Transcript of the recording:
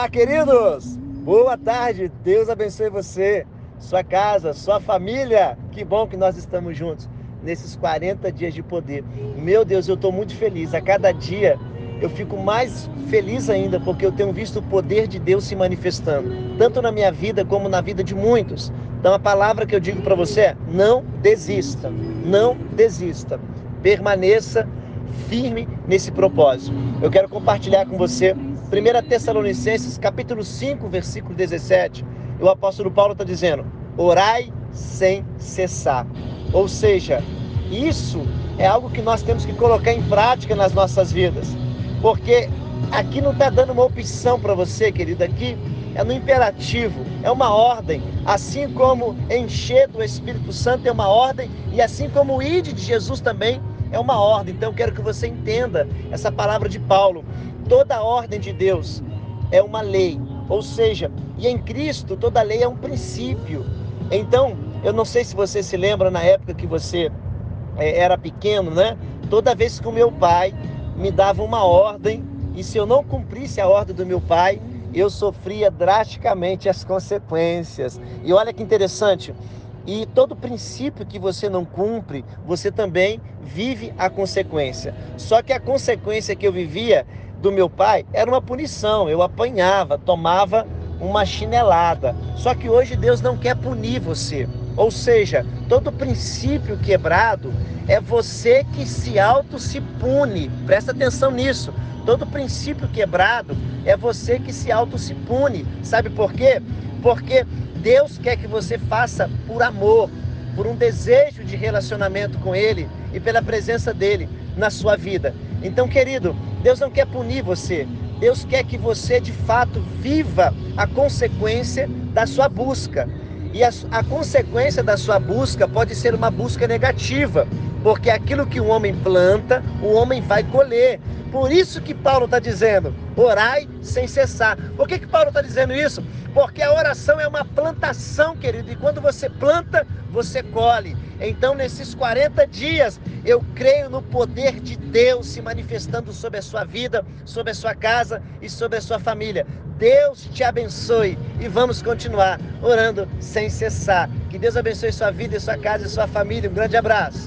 Olá, queridos! Boa tarde, Deus abençoe você, sua casa, sua família. Que bom que nós estamos juntos nesses 40 dias de poder. Meu Deus, eu estou muito feliz. A cada dia eu fico mais feliz ainda porque eu tenho visto o poder de Deus se manifestando, tanto na minha vida como na vida de muitos. Então a palavra que eu digo para você é: não desista, não desista, permaneça firme nesse propósito. Eu quero compartilhar com você 1 Tessalonicenses capítulo 5, versículo 17. O apóstolo Paulo está dizendo: orai sem cessar. Ou seja, isso é algo que nós temos que colocar em prática nas nossas vidas. Porque aqui não está dando uma opção para você, querido. Aqui é no imperativo, é uma ordem. Assim como encher do Espírito Santo é uma ordem, e assim como o ide de Jesus também é uma ordem. Então quero que você entenda essa palavra de Paulo. Toda ordem de Deus é uma lei, ou seja, e em Cristo toda lei é um princípio. Então, eu não sei se você se lembra na época que você é, era pequeno, né? Toda vez que o meu pai me dava uma ordem e se eu não cumprisse a ordem do meu pai, eu sofria drasticamente as consequências. E olha que interessante, e todo princípio que você não cumpre, você também vive a consequência. Só que a consequência que eu vivia do meu pai era uma punição. Eu apanhava, tomava uma chinelada. Só que hoje Deus não quer punir você. Ou seja, todo princípio quebrado é você que se auto se pune. Presta atenção nisso. Todo princípio quebrado é você que se auto se pune. Sabe por quê? Porque Deus quer que você faça por amor, por um desejo de relacionamento com Ele e pela presença dele na sua vida. Então, querido, Deus não quer punir você. Deus quer que você de fato viva a consequência da sua busca. E a, a consequência da sua busca pode ser uma busca negativa, porque aquilo que o homem planta, o homem vai colher. Por isso que Paulo está dizendo: orai sem cessar. Por que, que Paulo está dizendo isso? Porque a oração é uma plantação, querido, e quando você planta, você colhe. Então, nesses 40 dias, eu creio no poder de Deus se manifestando sobre a sua vida, sobre a sua casa e sobre a sua família. Deus te abençoe e vamos continuar orando sem cessar. Que Deus abençoe sua vida, sua casa e sua família. Um grande abraço.